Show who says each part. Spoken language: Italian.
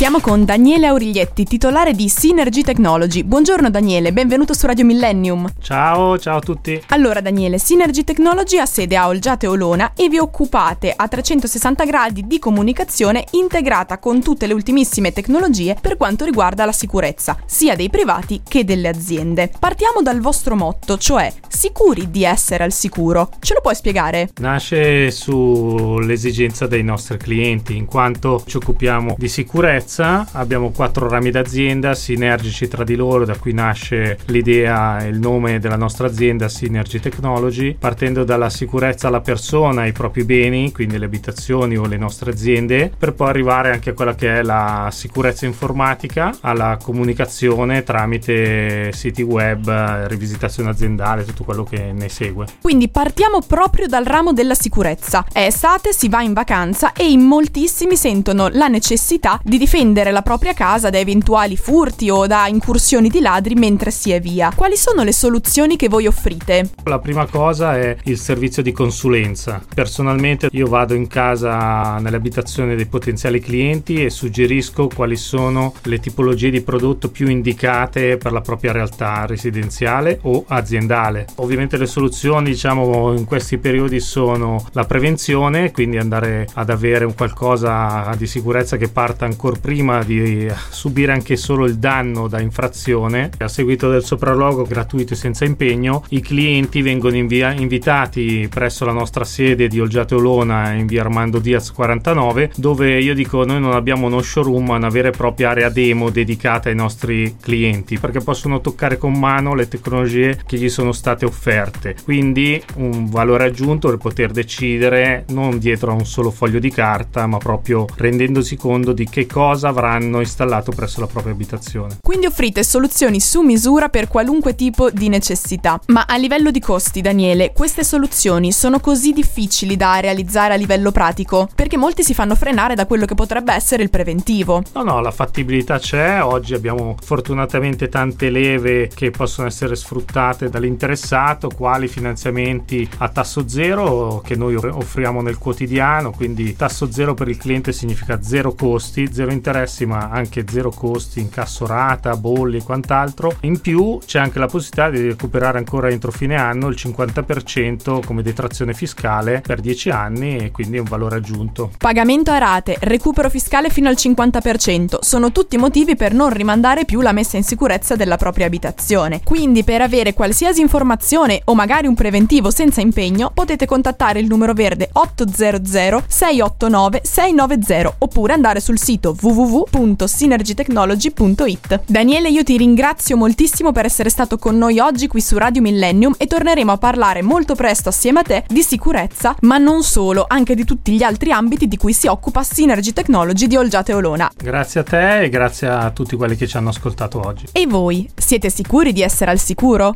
Speaker 1: Siamo con Daniele Auriglietti, titolare di Synergy Technology. Buongiorno Daniele, benvenuto su Radio Millennium.
Speaker 2: Ciao, ciao a tutti.
Speaker 1: Allora Daniele, Synergy Technology ha sede a Olgiate Olona e vi occupate a 360 gradi di comunicazione integrata con tutte le ultimissime tecnologie per quanto riguarda la sicurezza, sia dei privati che delle aziende. Partiamo dal vostro motto, cioè sicuri di essere al sicuro. Ce lo puoi spiegare?
Speaker 2: Nasce sull'esigenza dei nostri clienti, in quanto ci occupiamo di sicurezza sicurezza, abbiamo quattro rami d'azienda sinergici tra di loro, da cui nasce l'idea e il nome della nostra azienda Synergy Technology, partendo dalla sicurezza alla persona, ai propri beni, quindi le abitazioni o le nostre aziende, per poi arrivare anche a quella che è la sicurezza informatica, alla comunicazione tramite siti web, rivisitazione aziendale, tutto quello che ne segue.
Speaker 1: Quindi partiamo proprio dal ramo della sicurezza. È estate, si va in vacanza e in moltissimi sentono la necessità di difendere difendere la propria casa da eventuali furti o da incursioni di ladri mentre si è via. Quali sono le soluzioni che voi offrite?
Speaker 2: La prima cosa è il servizio di consulenza. Personalmente io vado in casa nelle abitazioni dei potenziali clienti e suggerisco quali sono le tipologie di prodotto più indicate per la propria realtà residenziale o aziendale. Ovviamente le soluzioni diciamo in questi periodi sono la prevenzione, quindi andare ad avere un qualcosa di sicurezza che parta ancora prima di subire anche solo il danno da infrazione, a seguito del sopralluogo gratuito e senza impegno, i clienti vengono invia- invitati presso la nostra sede di Olgiate Olona in via Armando Diaz 49, dove io dico noi non abbiamo uno showroom, ma una vera e propria area demo dedicata ai nostri clienti, perché possono toccare con mano le tecnologie che gli sono state offerte. Quindi un valore aggiunto per poter decidere non dietro a un solo foglio di carta, ma proprio rendendosi conto di che cosa cosa avranno installato presso la propria abitazione.
Speaker 1: Quindi offrite soluzioni su misura per qualunque tipo di necessità. Ma a livello di costi, Daniele, queste soluzioni sono così difficili da realizzare a livello pratico? Perché molti si fanno frenare da quello che potrebbe essere il preventivo.
Speaker 2: No, no, la fattibilità c'è. Oggi abbiamo fortunatamente tante leve che possono essere sfruttate dall'interessato, quali finanziamenti a tasso zero che noi offriamo nel quotidiano. Quindi tasso zero per il cliente significa zero costi, zero interessi interessi ma anche zero costi, incasso rata, bolli e quant'altro. In più c'è anche la possibilità di recuperare ancora entro fine anno il 50% come detrazione fiscale per 10 anni e quindi un valore aggiunto.
Speaker 1: Pagamento a rate, recupero fiscale fino al 50% sono tutti motivi per non rimandare più la messa in sicurezza della propria abitazione. Quindi per avere qualsiasi informazione o magari un preventivo senza impegno potete contattare il numero verde 800 689 690 oppure andare sul sito www www.synergytechnology.it. Daniele, io ti ringrazio moltissimo per essere stato con noi oggi qui su Radio Millennium e torneremo a parlare molto presto assieme a te di sicurezza, ma non solo, anche di tutti gli altri ambiti di cui si occupa Synergy Technology di Olgiate Olona.
Speaker 2: Grazie a te e grazie a tutti quelli che ci hanno ascoltato oggi.
Speaker 1: E voi, siete sicuri di essere al sicuro?